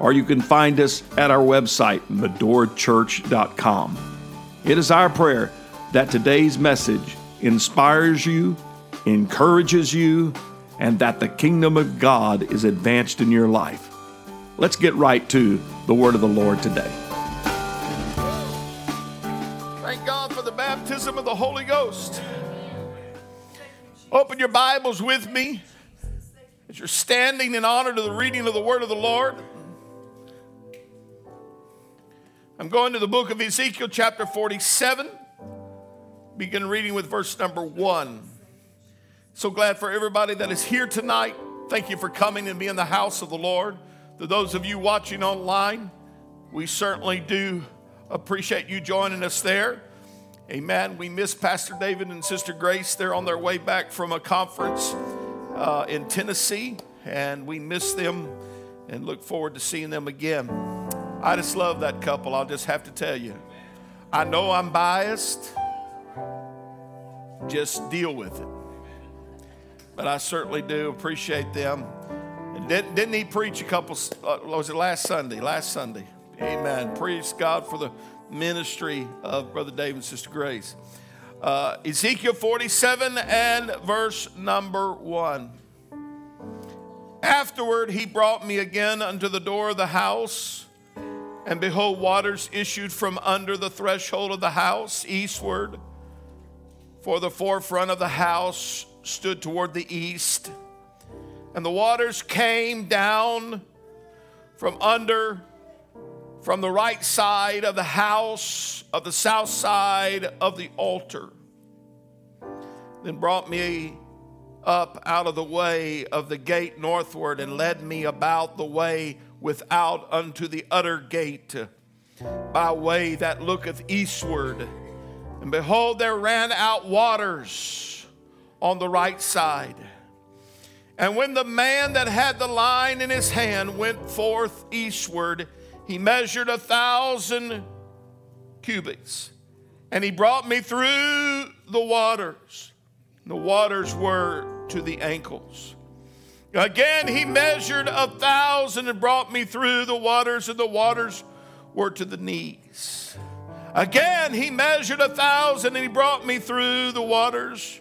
or you can find us at our website, medorachurch.com. It is our prayer that today's message inspires you, encourages you, and that the kingdom of God is advanced in your life. Let's get right to the word of the Lord today. Thank God for the baptism of the Holy Ghost. Open your Bibles with me as you're standing in honor to the reading of the word of the Lord. I'm going to the book of Ezekiel, chapter 47. Begin reading with verse number one. So glad for everybody that is here tonight. Thank you for coming and being in the house of the Lord. To those of you watching online, we certainly do appreciate you joining us there. Amen. We miss Pastor David and Sister Grace. They're on their way back from a conference uh, in Tennessee, and we miss them and look forward to seeing them again. I just love that couple. I'll just have to tell you. I know I'm biased. Just deal with it. But I certainly do appreciate them. Didn't, didn't he preach a couple, uh, was it last Sunday? Last Sunday. Amen. Praise God for the ministry of Brother David and Sister Grace. Uh, Ezekiel 47 and verse number 1. Afterward, he brought me again unto the door of the house and behold, waters issued from under the threshold of the house eastward. For the forefront of the house stood toward the east. And the waters came down from under, from the right side of the house, of the south side of the altar. Then brought me up out of the way of the gate northward and led me about the way without unto the utter gate by way that looketh eastward. And behold, there ran out waters on the right side. And when the man that had the line in his hand went forth eastward, he measured a thousand cubits. And he brought me through the waters. The waters were to the ankles. Again, he measured a thousand and brought me through the waters, and the waters were to the knees. Again, he measured a thousand and he brought me through the waters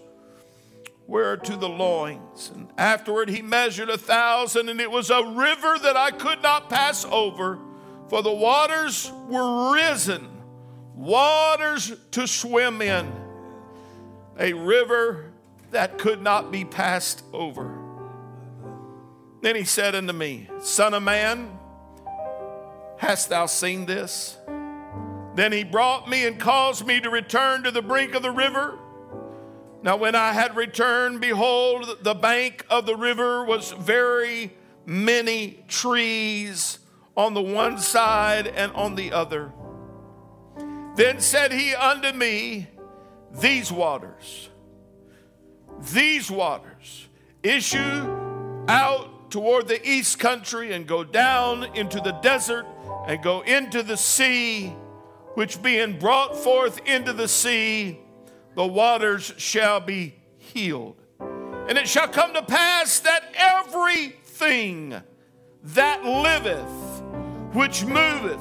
were to the loins. And afterward, he measured a thousand, and it was a river that I could not pass over, for the waters were risen, waters to swim in, a river that could not be passed over. Then he said unto me, Son of man, hast thou seen this? Then he brought me and caused me to return to the brink of the river. Now, when I had returned, behold, the bank of the river was very many trees on the one side and on the other. Then said he unto me, These waters, these waters issue out toward the east country and go down into the desert and go into the sea, which being brought forth into the sea, the waters shall be healed. And it shall come to pass that everything that liveth, which moveth,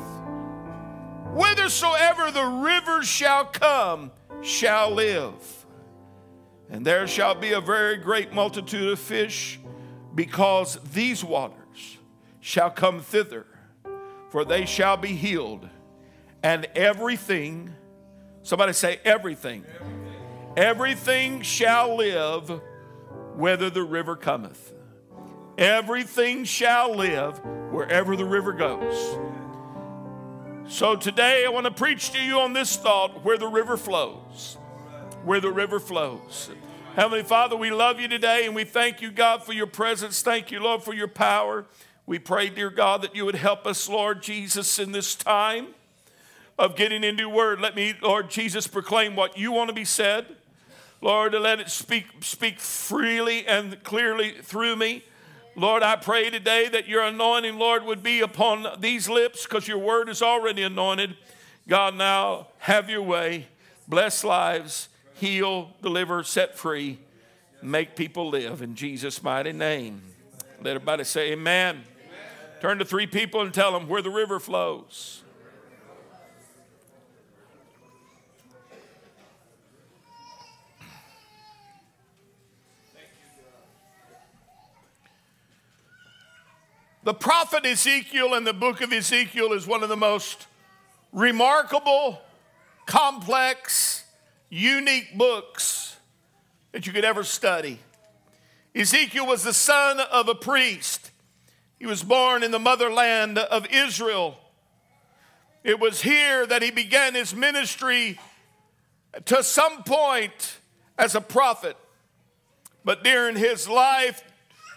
whithersoever the rivers shall come, shall live. And there shall be a very great multitude of fish because these waters shall come thither, for they shall be healed, and everything, somebody say, everything, everything, everything shall live whether the river cometh. Everything shall live wherever the river goes. So today I want to preach to you on this thought where the river flows. Where the river flows. Heavenly Father, we love you today and we thank you, God, for your presence. Thank you, Lord, for your power. We pray, dear God, that you would help us, Lord Jesus, in this time. of getting into word. Let me, Lord Jesus, proclaim what you want to be said. Lord, let it speak, speak freely and clearly through me. Lord, I pray today that your anointing, Lord, would be upon these lips because your word is already anointed. God, now have your way. Bless lives, heal, deliver, set free, make people live in Jesus' mighty name. Let everybody say amen. amen. Turn to three people and tell them where the river flows. The prophet Ezekiel in the book of Ezekiel is one of the most remarkable, complex, unique books that you could ever study. Ezekiel was the son of a priest. He was born in the motherland of Israel. It was here that he began his ministry to some point as a prophet. But during his life,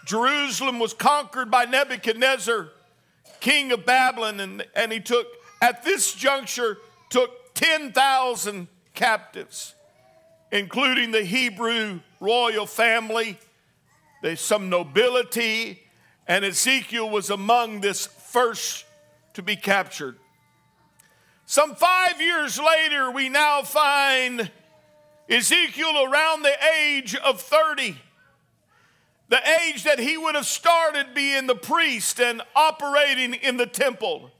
Jerusalem was conquered by Nebuchadnezzar, king of Babylon, and, and he took, at this juncture, took 10,000 captives, including the Hebrew royal family, there's some nobility, and Ezekiel was among this first to be captured. Some five years later, we now find Ezekiel around the age of 30 the age that he would have started being the priest and operating in the temple.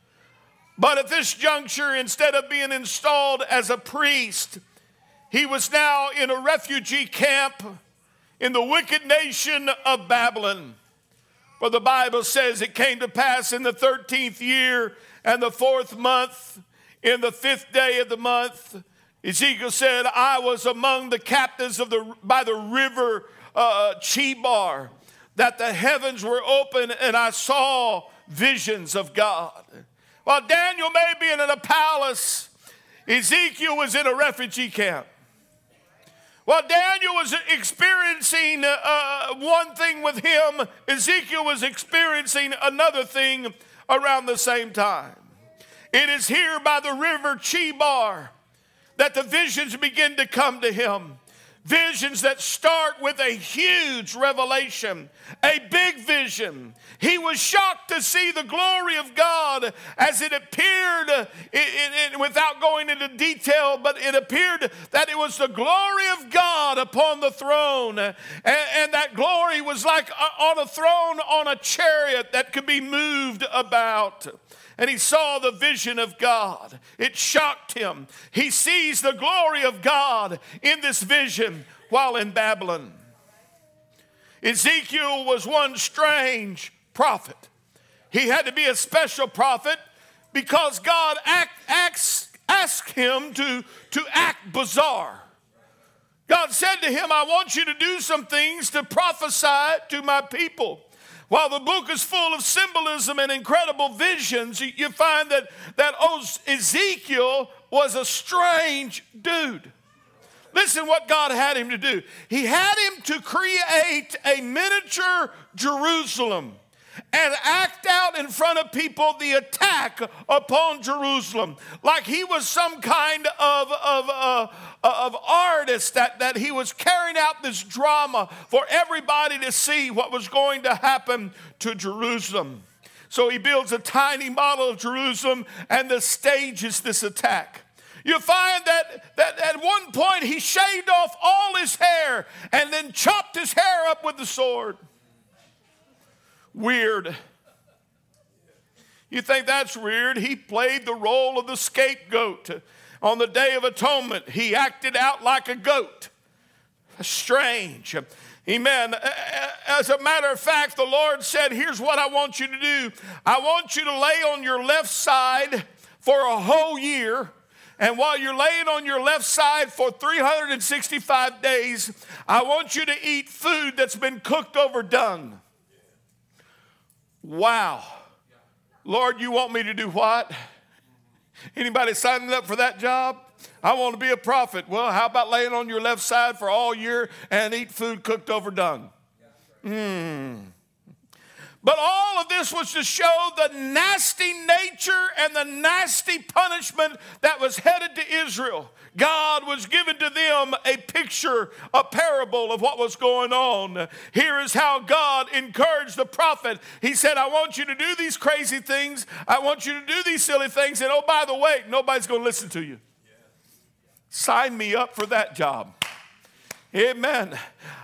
But at this juncture, instead of being installed as a priest, he was now in a refugee camp in the wicked nation of Babylon. For the Bible says it came to pass in the 13th year and the fourth month, in the fifth day of the month, Ezekiel said, I was among the captives of the, by the river uh, Chebar, that the heavens were open and I saw visions of God. While Daniel may be in a palace, Ezekiel was in a refugee camp. While Daniel was experiencing uh, uh one thing with him, Ezekiel was experiencing another thing around the same time. It is here by the river Chebar that the visions begin to come to him. Visions that start with a huge revelation, a big vision. He was shocked to see the glory of God as it appeared, it, it, it, without going into detail, but it appeared that it was the glory of God upon the throne. And, and that glory was like uh, on a throne on a chariot that could be moved about and he saw the vision of God. It shocked him. He sees the glory of God in this vision while in Babylon. Ezekiel was one strange prophet. He had to be a special prophet because God act, acts, asked him to, to act bizarre. God said to him, I want you to do some things to prophesy to my people. While the book is full of symbolism and incredible visions, you find that, that Ezekiel was a strange dude. Listen what God had him to do. He had him to create a miniature Jerusalem and act out in front of people the attack upon Jerusalem. Like he was some kind of, of, uh, of artist that, that he was carrying out this drama for everybody to see what was going to happen to Jerusalem. So he builds a tiny model of Jerusalem and the stages this attack. You find that, that at one point he shaved off all his hair and then chopped his hair up with the sword weird. You think that's weird? He played the role of the scapegoat. On the Day of Atonement, he acted out like a goat. Strange. Amen. As a matter of fact, the Lord said, Here's what I want you to do I want you to lay on your left side for a whole year. And while you're laying on your left side for 365 days, I want you to eat food that's been cooked over dung. Wow. Lord, you want me to do what? Anybody signing up for that job? I want to be a prophet. Well, how about laying on your left side for all year and eat food cooked over dung? Mm. But all of this was to show the nasty nature and the nasty punishment that was headed to Israel. God was giving to them a picture, a parable of what was going on. Here is how God encouraged the prophet. He said, I want you to do these crazy things. I want you to do these silly things. And oh, by the way, nobody's going to listen to you. Sign me up for that job. Amen.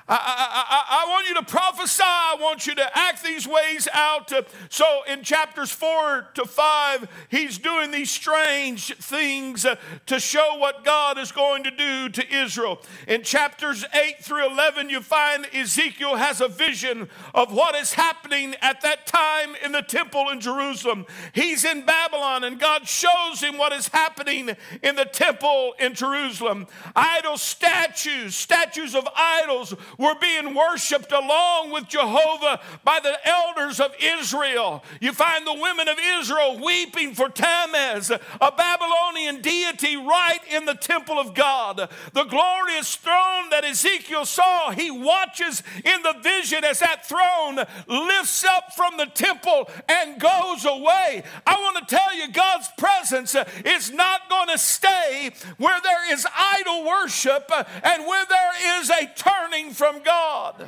I, I, I, I, want you to prophesy. I want you to act these ways out. So in chapters four to five, he's doing these strange things uh, to show what God is going to do to Israel. In chapters eight through 11, you find Ezekiel has a vision of what is happening at that time in the temple in Jerusalem. He's in Babylon, and God shows him what is happening in the temple in Jerusalem. Idol statues, statues of idols were being worshiped along with Jehovah by the elders of Israel. You find the women of Israel weeping for Tammuz, a Babylonian deity, right in the temple of God. The glorious throne that Ezekiel saw, he watches in the vision as that throne lifts up from the temple and goes away. I want to tell you, God's presence is not going to stay where there is idol worship and where there is a turning from from God.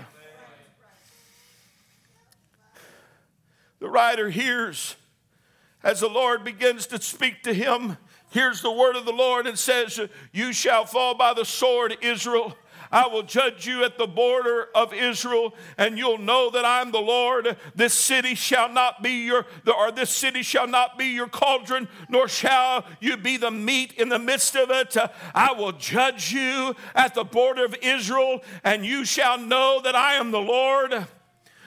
The writer hears as the Lord begins to speak to him. Here's the word of the Lord and says, You shall fall by the sword, Israel. I will judge you at the border of Israel, and you'll know that I'm the Lord. This city shall not be your, or this city shall not be your cauldron, nor shall you be the meat in the midst of it. I will judge you at the border of Israel, and you shall know that I am the Lord.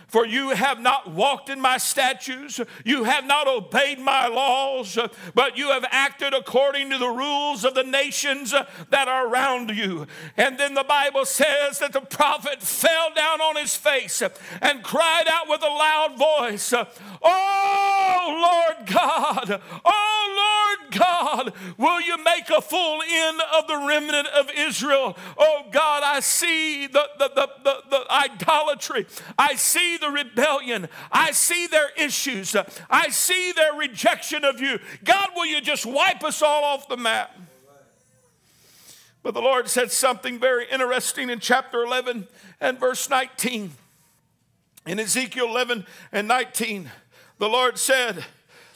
For you have not walked in my statutes, you have not obeyed my laws, but you have acted according to the rules of the nations that are around you. And then the Bible says that the prophet fell down on his face and cried out with a loud voice, Oh Lord God, oh Lord God, will you make a full end of the remnant of Israel? Oh God, I see the, the, the, the, the idolatry. I see the rebellion. I see their issues. I see their rejection of you. God, will you just wipe us all off the map? But the Lord said something very interesting in chapter 11 and verse 19. In Ezekiel 11 and 19, the Lord said,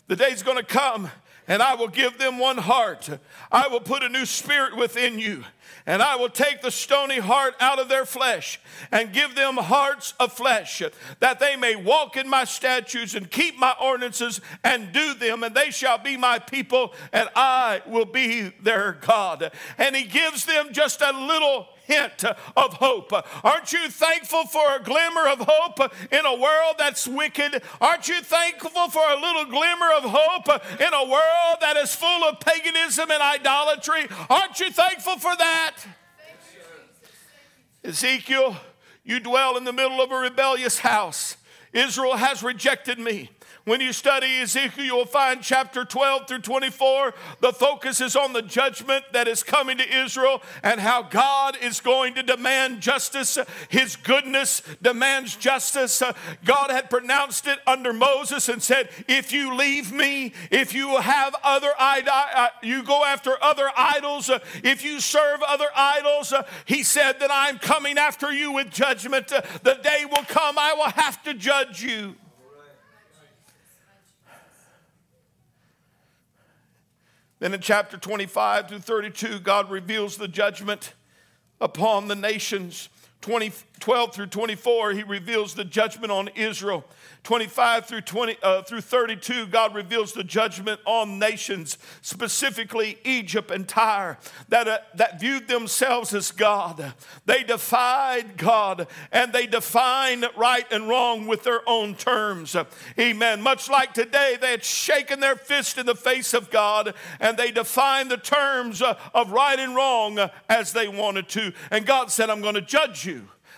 The day's going to come and I will give them one heart. I will put a new spirit within you and I will take the stony heart out of their flesh and give them hearts of flesh, that they may walk in my statutes and keep my ordinances and do them, and they shall be my people, and I will be their God. And he gives them just a little hint of hope. Aren't you thankful for a glimmer of hope in a world that's wicked? Aren't you thankful for a little glimmer of hope in a world that is full of paganism and idolatry? Aren't you thankful for that? Ezekiel, you dwell in the middle of a rebellious house. Israel has rejected me. When you study Ezekiel, you'll find chapter 12 through 24. The focus is on the judgment that is coming to Israel and how God is going to demand justice. His goodness demands justice. God had pronounced it under Moses and said, If you leave me, if you have other uh, you go after other idols, if you serve other idols, he said that I'm coming after you with judgment. The day will come, I will have to judge you. Then in chapter 25 through 32, God reveals the judgment upon the nations. 20, 12 through 24, he reveals the judgment on Israel. 25 through 20 uh, through 32 god reveals the judgment on nations specifically egypt and tyre that, uh, that viewed themselves as god. They defied god and they defined right and wrong with their own terms. Amen. Much like today they had shaken their fist in the face of god and they defined the terms uh, of right and wrong as they wanted to. And god said i'm going to judge you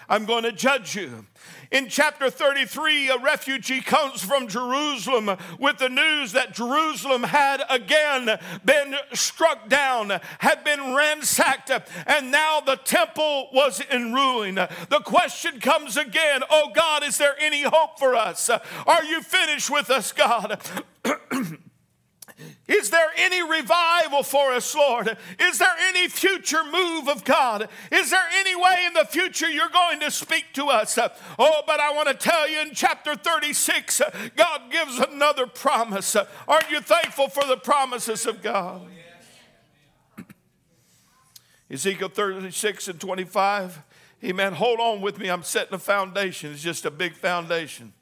I'm going to judge you. In chapter 33, a refugee comes from Jerusalem with the news that Jerusalem had again been struck down, had been ransacked, and now the temple was in ruin. The question comes again Oh God, is there any hope for us? Are you finished with us, God? Is there any revival for us, Lord? Is there any future move of God? Is there any way in the future you're going to speak to us? Oh, but I want to tell you in chapter 36, God gives another promise. Aren't you thankful for the promises of God? Ezekiel 36 and 25. Amen. Hold on with me. I'm setting a foundation. It's just a big foundation.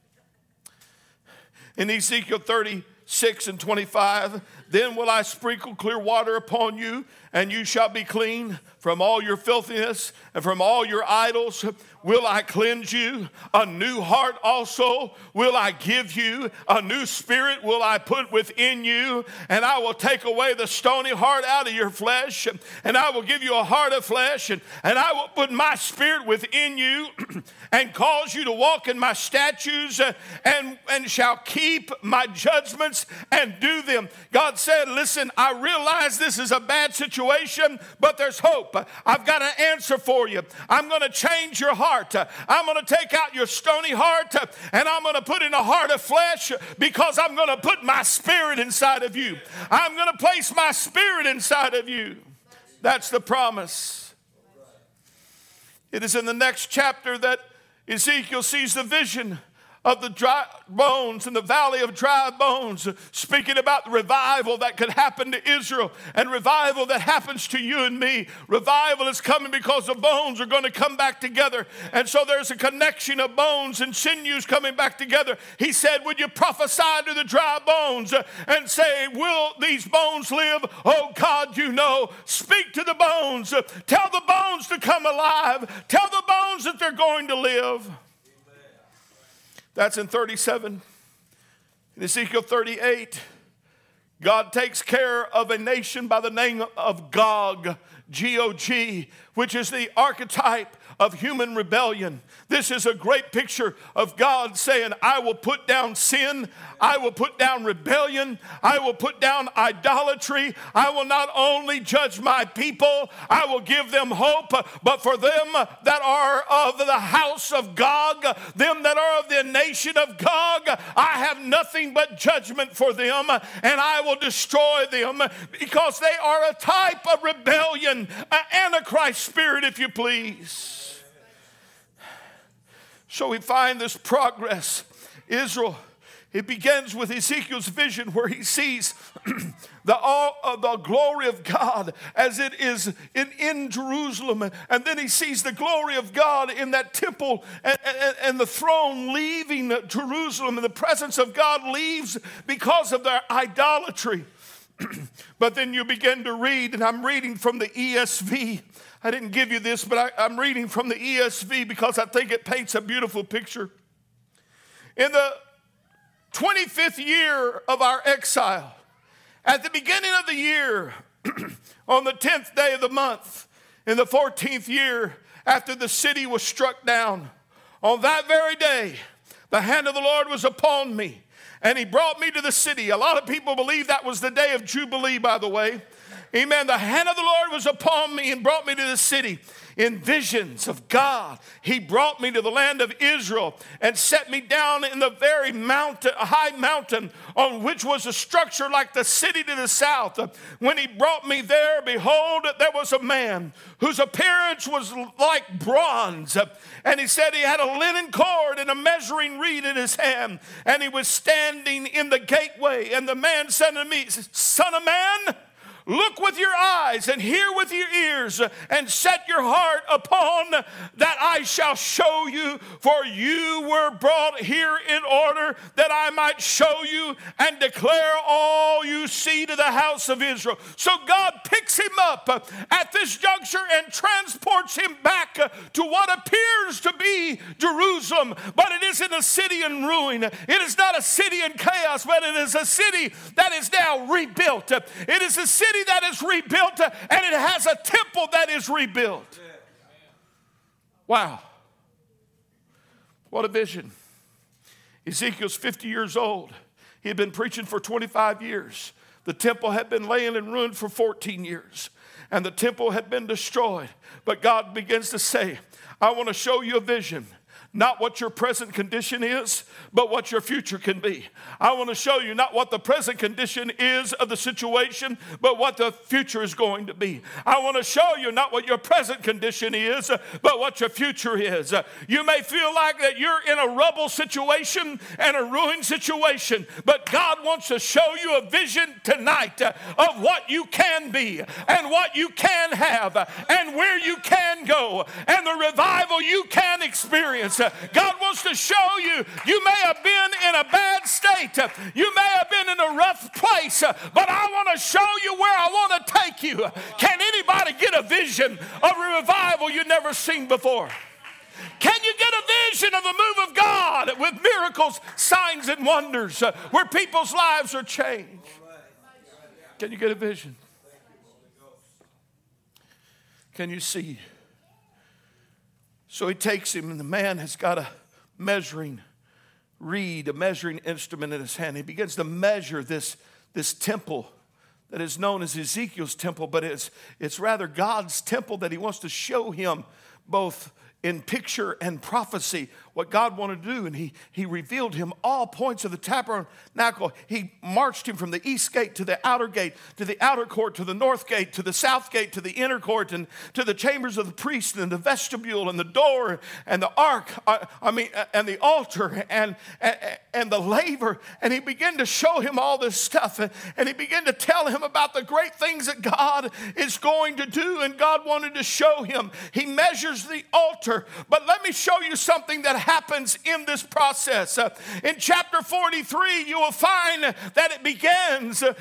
In Ezekiel 30, 6 and 25. Then will I sprinkle clear water upon you, and you shall be clean from all your filthiness and from all your idols will I cleanse you. A new heart also will I give you. A new spirit will I put within you. And I will take away the stony heart out of your flesh. And I will give you a heart of flesh. And, and I will put my spirit within you and cause you to walk in my statutes and, and shall keep my judgments and do them. God said, Listen, I realize this is a bad situation, but there's hope. I've got an answer for you. I'm going to change your heart. I'm going to take out your stony heart and I'm going to put in a heart of flesh because I'm going to put my spirit inside of you. I'm going to place my spirit inside of you. That's the promise. It is in the next chapter that Ezekiel sees the vision of the dry bones in the valley of dry bones, speaking about the revival that could happen to Israel and revival that happens to you and me. Revival is coming because the bones are going to come back together. And so there's a connection of bones and sinews coming back together. He said, Would you prophesy to the dry bones and say, Will these bones live? Oh God, you know. Speak to the bones. Tell the bones to come alive. Tell the bones that they're going to live. That's in 37. In Ezekiel 38, God takes care of a nation by the name of Gog, G O G, which is the archetype of human rebellion. This is a great picture of God saying, I will put down sin, I will put down rebellion, I will put down idolatry. I will not only judge my people, I will give them hope, but for them that are of the house of Gog, them that are of the nation of Gog, I have nothing but judgment for them, and I will destroy them because they are a type of rebellion, an antichrist spirit, if you please. So we find this progress. Israel, it begins with Ezekiel's vision where he sees the, all, uh, the glory of God as it is in, in Jerusalem. And then he sees the glory of God in that temple and, and, and the throne leaving Jerusalem. And the presence of God leaves because of their idolatry. but then you begin to read, and I'm reading from the ESV. I didn't give you this, but I, am reading from the ESV because I think it paints a beautiful picture. In the 25th year of our exile, at the beginning of the year, on the 10th day of the month, in the 14th year after the city was struck down, on that very day, the hand of the Lord was upon me, and he brought me to the city. A lot of people believe that was the day of Jubilee, by the way. Amen. The hand of the Lord was upon me and brought me to the city in visions of God. He brought me to the land of Israel and set me down in the very mountain, a high mountain on which was a structure like the city to the south. When he brought me there, behold, there was a man whose appearance was like bronze. And he said he had a linen cord and a measuring reed in his hand. And he was standing in the gateway. And the man said to me, Son of man, Look with your eyes and hear with your ears and set your heart upon that I shall show you. For you were brought here in order that I might show you and declare all you see to the house of Israel. So God picks him up at this juncture and transports him back to what appears to be Jerusalem, but it isn't a city in ruin. It is not a city in chaos, but it is a city that is now rebuilt. It is a city city that is rebuilt uh, and it has a temple that is rebuilt. Wow. What a vision. Ezekiel's 50 years old. He had been preaching for 25 years. The temple had been laying in ruin for 14 years, and the temple had been destroyed. But God begins to say, I want to show you a vision not what your present condition is, but what your future can be. I want to show you not what the present condition is of the situation, but what the future is going to be. I want to show you not what your present condition is, but what your future is. You may feel like that you're in a rubble situation and a ruined situation, but God wants to show you a vision tonight of what you can be and what you can have and where you can go and the revival you can experience. Uh, God wants to show you you may have been in a bad state, uh, you may have been in a rough place, uh, but I want to show you where I want to take you. Can anybody get a vision of a revival you've never seen before? Can you get a vision of the move of God with miracles, signs, and wonders where people's lives are changed? Can you get a vision? Can you see? So he takes him, and the man has got a measuring reed, a measuring instrument in his hand. He begins to measure this, this temple that is known as Ezekiel's temple, but it's, it's rather God's temple that he wants to show him both in picture and prophecy what God wanted to do. And he, he revealed him all points of the tabernacle. He marched him from the east gate to the outer gate, to the outer court, to the north gate, to the south gate, to the inner court, and to the chambers of the priest, and the vestibule, and the door, and the ark, I, I mean, uh, and the altar, and, and, and the laver. And he began to show him all this stuff. And, and he began to tell him about the great things that God is going to do. And God wanted to show him. He measures the altar. But let me show you something that happens in this process. Uh, in chapter 43, you will find that it begins, uh,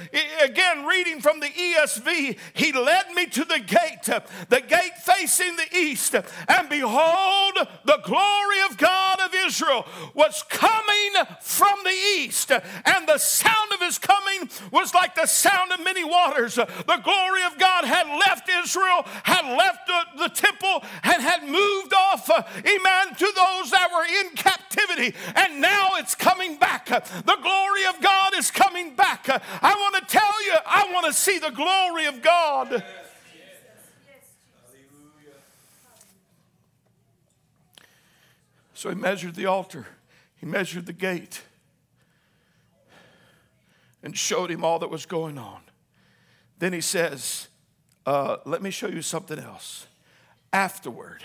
again, reading from the ESV, he led me to the gate, uh, the gate facing the east, and behold, the glory of God of Israel was coming from the east, and the sound of his coming was like the sound of many waters. The glory of God had left Israel, had left the, the temple, and had moved off, amen, to those that were in captivity, and now it's coming back. The glory of God is coming back. I want to tell you, I want to see the glory of God. So he measured the altar, he measured the gate, and showed him all that was going on. Then he says, uh, Let me show you something else. Afterward,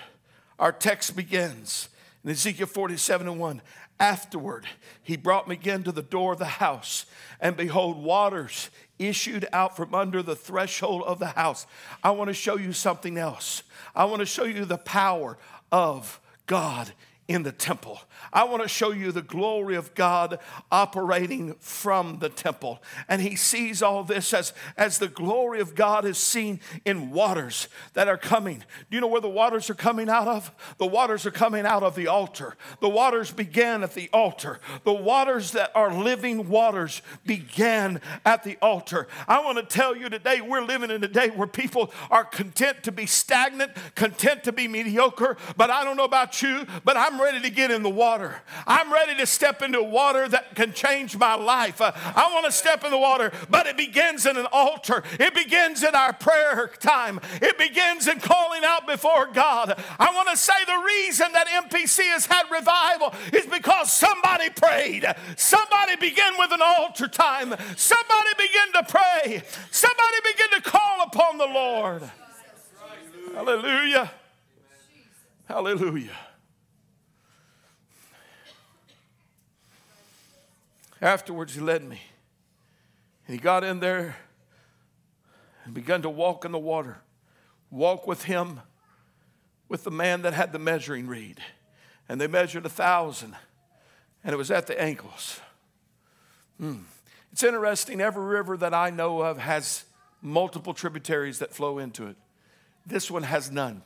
our text begins in Ezekiel 47 and 1, afterward, he brought me again to the door of the house, and behold, waters issued out from under the threshold of the house. I want to show you something else. I want to show you the power of God in the temple. I want to show you the glory of God operating from the temple. And he sees all this as, as the glory of God is seen in waters that are coming. Do you know where the waters are coming out of? The waters are coming out of the altar. The waters began at the altar. The waters that are living waters began at the altar. I want to tell you today, we're living in a day where people are content to be stagnant, content to be mediocre. But I don't know about you, but I'm ready to get in the water water. I'm ready to step into water that can change my life. Uh, I want to step in the water, but it begins in an altar. It begins in our prayer time. It begins in calling out before God. I want to say the reason that MPC has had revival is because somebody prayed. Somebody began with an altar time. Somebody began to pray. Somebody began to call upon the Lord. Hallelujah. Hallelujah. Afterwards, he led me. And he got in there and began to walk in the water, walk with him, with the man that had the measuring reed. And they measured a thousand, and it was at the ankles. Hmm. It's interesting, every river that I know of has multiple tributaries that flow into it. This one has none.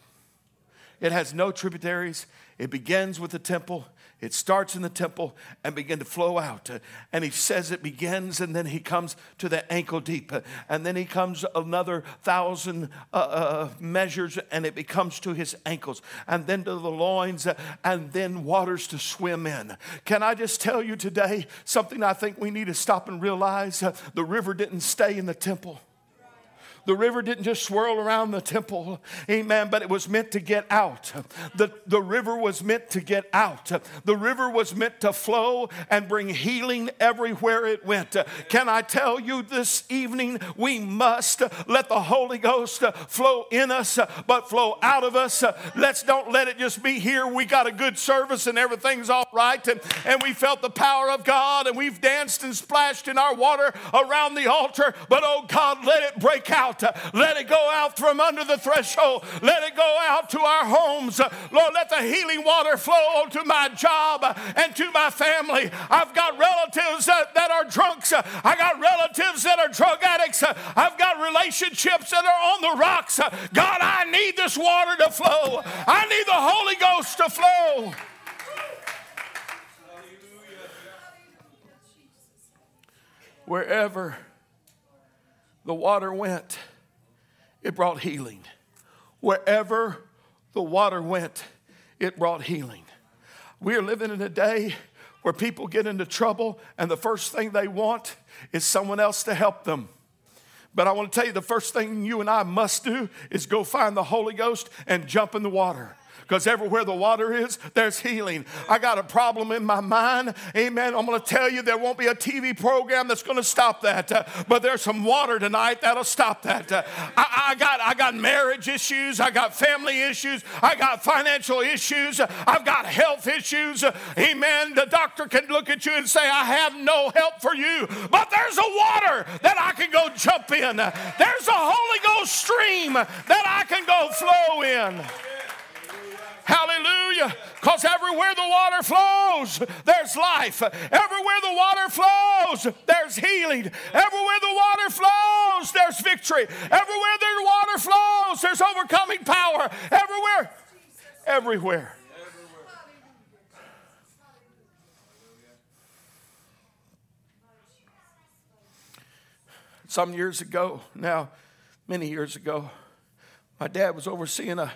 It has no tributaries. It begins with the temple. It starts in the temple and begin to flow out. And he says it begins and then he comes to the ankle deep. And then he comes another thousand uh, uh, measures and it becomes to his ankles. And then to the loins and then waters to swim in. Can I just tell you today something I think we need to stop and realize? The river didn't stay in the temple. The river didn't just swirl around the temple, amen, but it was meant to get out. The, the river was meant to get out. The river was meant to flow and bring healing everywhere it went. Can I tell you this evening, we must let the Holy Ghost flow in us, but flow out of us. Let's don't let it just be here. We got a good service and everything's all right, and, and we felt the power of God, and we've danced and splashed in our water around the altar, but oh God, let it break out out. Let it go out from under the threshold. Let it go out to our homes. Lord, let the healing water flow to my job and to my family. I've got relatives that, that are drunks. I got relatives that are drug addicts. I've got relationships that are on the rocks. God, I need this water to flow. I need the Holy Ghost to flow. Wherever the water went, it brought healing. Wherever the water went, it brought healing. We are living in a day where people get into trouble, and the first thing they want is someone else to help them. But I want to tell you the first thing you and I must do is go find the Holy Ghost and jump in the water because everywhere the water is, there's healing. I got a problem in my mind. Amen. I'm going to tell you there won't be a TV program that's going to stop that. Uh, but there's some water tonight that'll stop that. Uh, I, I, got, I got marriage issues. I got family issues. I got financial issues. I've got health issues. Amen. The doctor can look at you and say, I have no help for you. But there's a water that I can go jump in. There's a Holy Ghost stream that I can go flow in. Hallelujah. Because everywhere the water flows, there's life. Everywhere the water flows, there's healing. Everywhere the water flows, there's victory. Everywhere the water flows, there's overcoming power. Everywhere. Everywhere. Some years ago, now, many years ago, my dad was overseeing a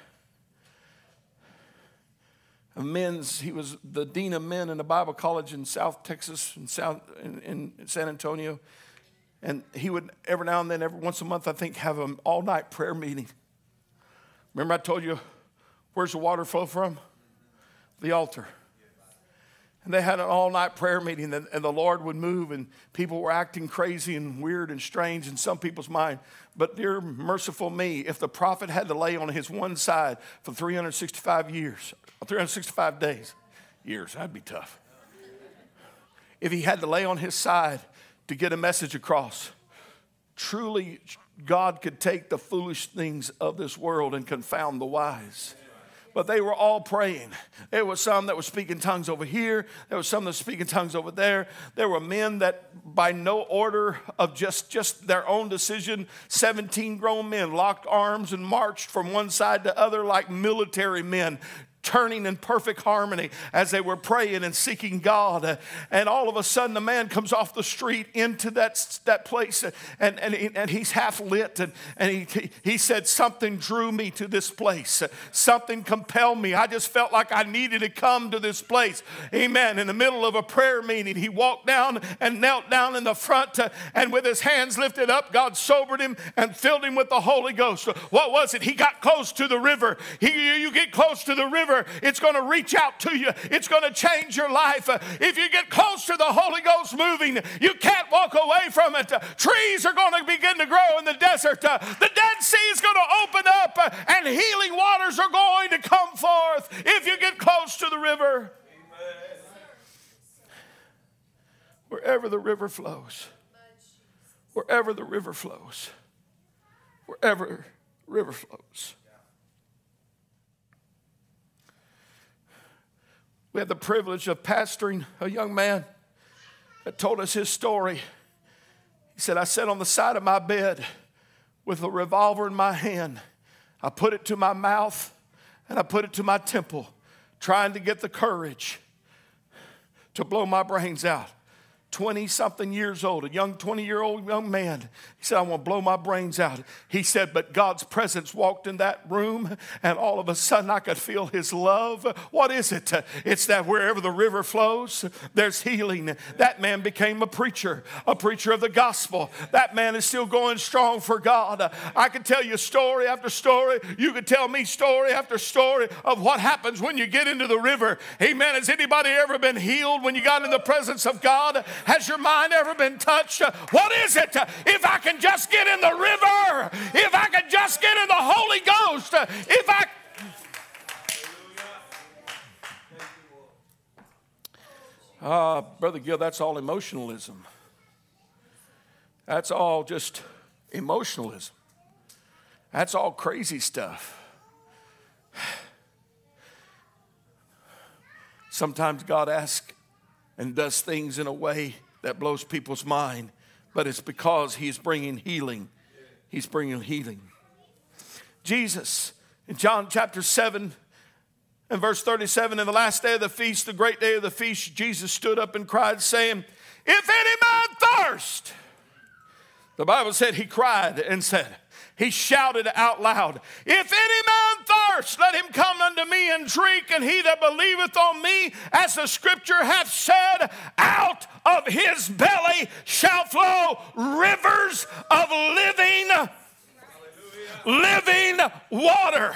of men's, he was the dean of men in a Bible college in South Texas, in, South, in, in San Antonio. And he would every now and then, every once a month, I think, have an all night prayer meeting. Remember, I told you where's the water flow from? The altar. And they had an all night prayer meeting, and, and, the Lord would move, and people were acting crazy and weird and strange in some people's mind. But, dear merciful me, if the prophet had to lay on his one side for 365 years, 365 days, years, that'd be tough. If he had to lay on his side to get a message across, truly, God could take the foolish things of this world and confound the wise but they were all praying. There was some that were speaking tongues over here. There was some that were speaking tongues over there. There were men that, by no order of just, just their own decision, 17 grown men locked arms and marched from one side to other like military men, turning in perfect harmony as they were praying and seeking God. And all of a sudden, the man comes off the street into that, that place and, and, and he's half lit. And, and he, he said, Something drew me to this place, something compelled me. I just felt like I needed to come to this place. Amen. In the middle of a prayer meeting, he walked down and knelt down in the front, and with his hands lifted up, God sobered him and filled him with the Holy Ghost. What was it? He got close to the river. He, you get close to the river it's going to reach out to you, it's going to change your life. If you get close to the Holy Ghost moving, you can't walk away from it. Trees are going to begin to grow in the desert, the Dead Sea is going to open up, and healing waters are going to come forth if you get close to the river. Wherever the river flows, wherever the river flows, wherever river flows. We had the privilege of pastoring a young man that told us his story. He said, I sat on the side of my bed with a revolver in my hand. I put it to my mouth and I put it to my temple, trying to get the courage to blow my brains out. 20 something years old, a young 20 year old young man. He said, I want to blow my brains out. He said, but God's presence walked in that room, and all of a sudden I could feel his love. What is it? It's that wherever the river flows, there's healing. That man became a preacher, a preacher of the gospel. That man is still going strong for God. I could tell you story after story. You could tell me story after story of what happens when you get into the river. Amen. Has anybody ever been healed when you got in the presence of God? Has your mind ever been touched? What is it? If I can just get in the river, if I can just get in the Holy Ghost, if I uh, Brother Gill, that's all emotionalism. That's all just emotionalism. That's all crazy stuff. Sometimes God asks and does things in a way that blows people's mind, but it's because he's bringing healing. He's bringing healing. Jesus, in John chapter 7 and verse 37, in the last day of the feast, the great day of the feast, Jesus stood up and cried, saying, If any man thirst, the Bible said he cried and said, he shouted out loud, If any man thirst, let him come unto me and drink, and he that believeth on me, as the scripture hath said, out of his belly shall flow rivers of living, living water.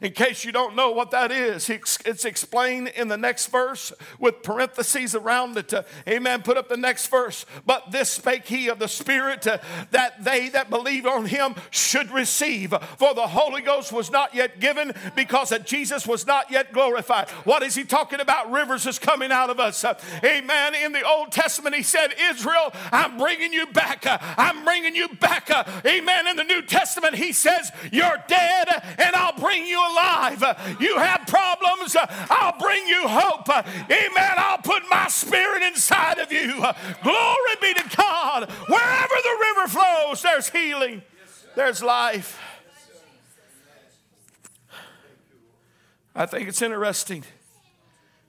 In case you don't know what that is, it's explained in the next verse with parentheses around it. Uh, amen. Put up the next verse. But this spake he of the Spirit uh, that they that believe on him should receive. For the Holy Ghost was not yet given because that Jesus was not yet glorified. What is he talking about? Rivers is coming out of us. Uh, amen. In the Old Testament, he said, Israel, I'm bringing you back. I'm bringing you back. Amen. In the New Testament, he says, You're dead and I'll bring you alive. You have problems, I'll bring you hope. Amen. I'll put my spirit inside of you. Glory be to God. Wherever the river flows, there's healing, there's life. I think it's interesting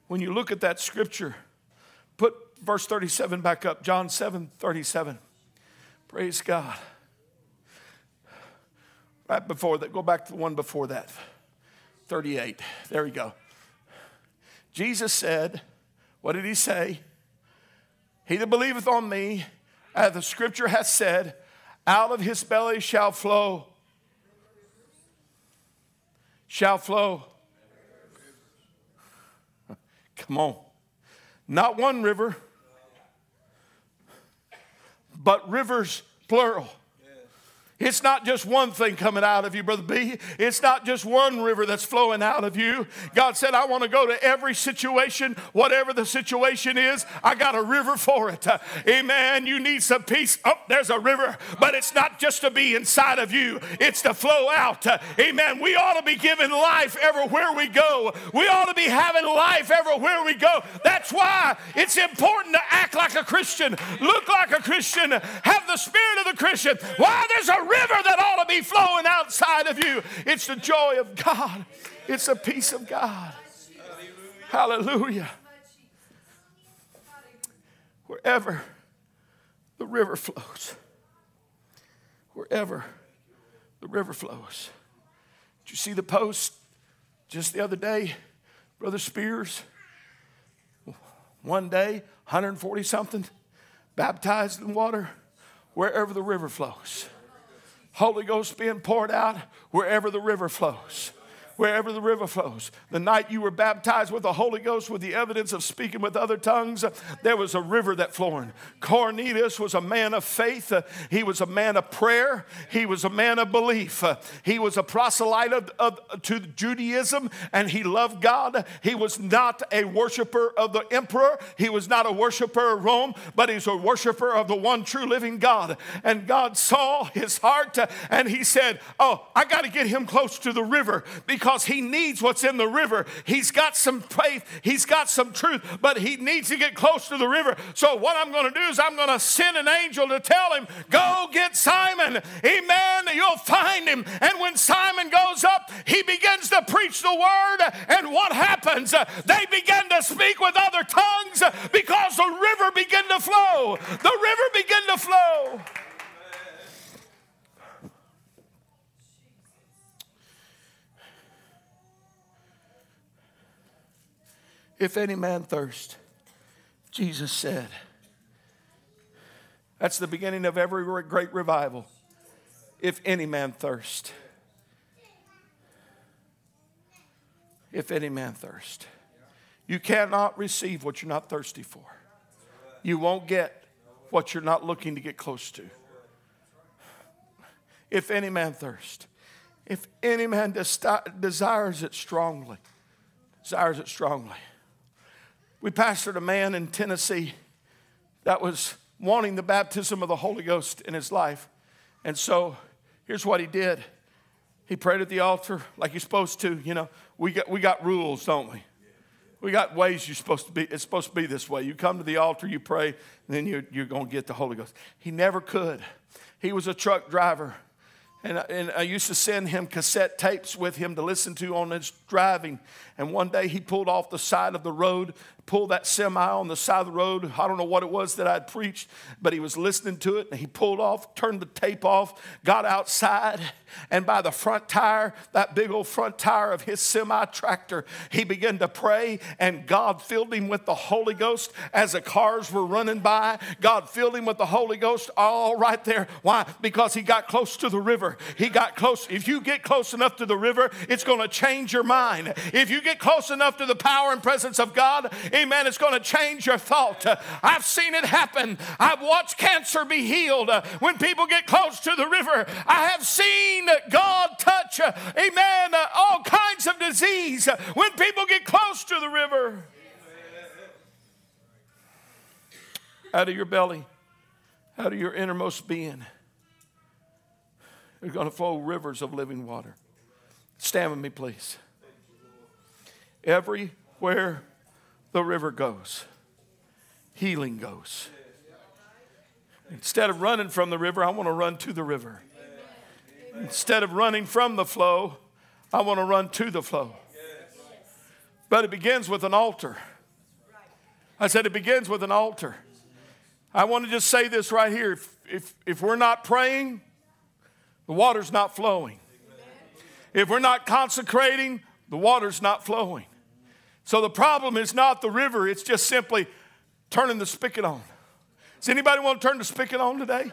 when you look at that scripture. Put verse 37 back up, John 7 37. Praise God. Right before that, go back to the one before that. 38. There we go. Jesus said, What did he say? He that believeth on me, as the scripture hath said, out of his belly shall flow, shall flow. Come on. Not one river, but rivers plural. It's not just one thing coming out of you, Brother B. It's not just one river that's flowing out of you. God said, I want to go to every situation, whatever the situation is, I got a river for it. Amen. You need some peace. Oh, there's a river, but it's not just to be inside of you, it's to flow out. Amen. We ought to be giving life everywhere we go. We ought to be having life everywhere we go. That's why it's important to act like a Christian, look like a Christian, have the spirit of the Christian. Why? There's a river that ought to be flowing outside of you. It's the joy of God, it's the peace of God. Hallelujah. Wherever the river flows, wherever the river flows. Did you see the post just the other day, Brother Spears? One day, 140 something, baptized in water, wherever the river flows. Holy Ghost being poured out wherever the river flows wherever the river flows. The night you were baptized with the Holy Ghost with the evidence of speaking with other tongues, there was a river that flowed. Cornelius was a man of faith. He was a man of prayer. He was a man of belief. He was a proselyte of, of, to Judaism and he loved God. He was not a worshiper of the emperor. He was not a worshiper of Rome, but he's a worshiper of the one true living God. And God saw his heart and he said, Oh, I got to get him close to the river because because he needs what's in the river. He's got some faith, he's got some truth, but he needs to get close to the river. So, what I'm going to do is I'm going to send an angel to tell him, Go get Simon. Amen. You'll find him. And when Simon goes up, he begins to preach the word. And what happens? They begin to speak with other tongues because the river began to flow. The river began to flow. If any man thirst, Jesus said, that's the beginning of every great revival. If any man thirst, if any man thirst, you cannot receive what you're not thirsty for. You won't get what you're not looking to get close to. If any man thirst, if any man desires it strongly, desires it strongly. We pastored a man in Tennessee that was wanting the baptism of the Holy Ghost in his life. And so here's what he did. He prayed at the altar like he's supposed to. You know, we got, we got rules, don't we? We got ways you're supposed to be. It's supposed to be this way. You come to the altar, you pray, then you're, you're going to get the Holy Ghost. He never could. He was a truck driver. And, and I used to send him cassette tapes with him to listen to on his driving. And one day he pulled off the side of the road pulled that semi on the side of the road. I don't know what it was that I'd preached, but he was listening to it and he pulled off, turned the tape off, got outside, and by the front tire, that big old front tire of his semi tractor, he began to pray and God filled him with the Holy Ghost as the cars were running by. God filled him with the Holy Ghost all right there. Why? Because he got close to the river. He got close. If you get close enough to the river, it's going to change your mind. If you get close enough to the power and presence of God, amen, it's going to change your thought. I've seen it happen. I've watched cancer be healed when people get close to the river. I have seen God touch, amen, all kinds of disease when people get close to the river. Out of your belly, out of your innermost being, there's going to flow rivers of living water. Stand with me, please. Everywhere the river goes, healing goes. Instead of running from the river, I want to run to the river. Instead of running from the flow, I want to run to the flow. But it begins with an altar. I said it begins with an altar. I want to just say this right here. If, if, if we're not praying, the water's not flowing. If we're not consecrating, the water's not flowing. So the problem is not the river, it's just simply turning the spigot on. Does anybody want to turn the spigot on today?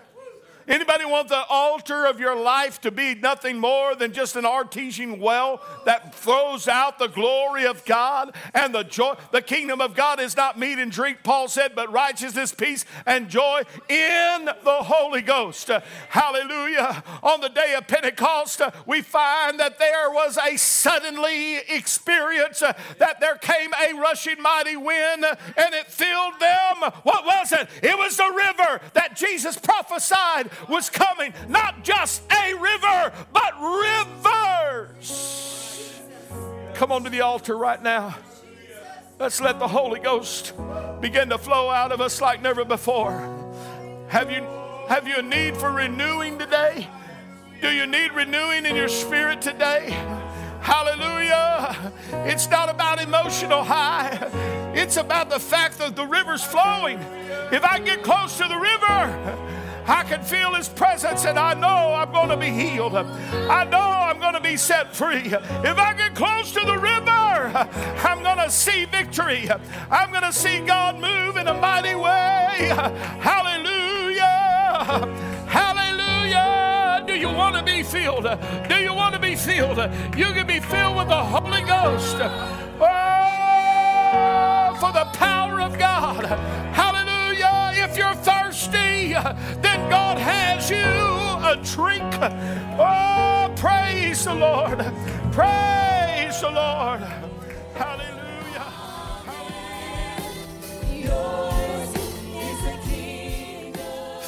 Anybody want the altar of your life to be nothing more than just an artesian well that throws out the glory of God and the joy? The kingdom of God is not meat and drink, Paul said, but righteousness, peace, and joy in the Holy Ghost. Hallelujah. On the day of Pentecost, we find that there was a suddenly experience, uh, that there came a rushing mighty wind and it filled them. What was it? It was the river that Jesus prophesied was coming. Not just a river, but rivers. Come on to the altar right now. Let's let the Holy Ghost begin to flow out of us like never before. Have you, have you a need for renewing today? Do you need renewing in your spirit today? Hallelujah. It's not about emotional high, it's about the fact that the river's flowing. If I get close to the river, I can feel His presence and I know I'm going to be healed. I know I'm going to be set free. If I get close to the river, I'm going to see victory. I'm going to see God move in a mighty way. Hallelujah. Hallelujah. Do you want to be filled? Do you want to be filled? You can be filled with the Holy Ghost. Oh, for the power of God. Hallelujah if you're thirsty, then God has you a drink. Oh, praise the Lord. Praise the Lord. Hallelujah.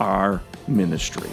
our ministry.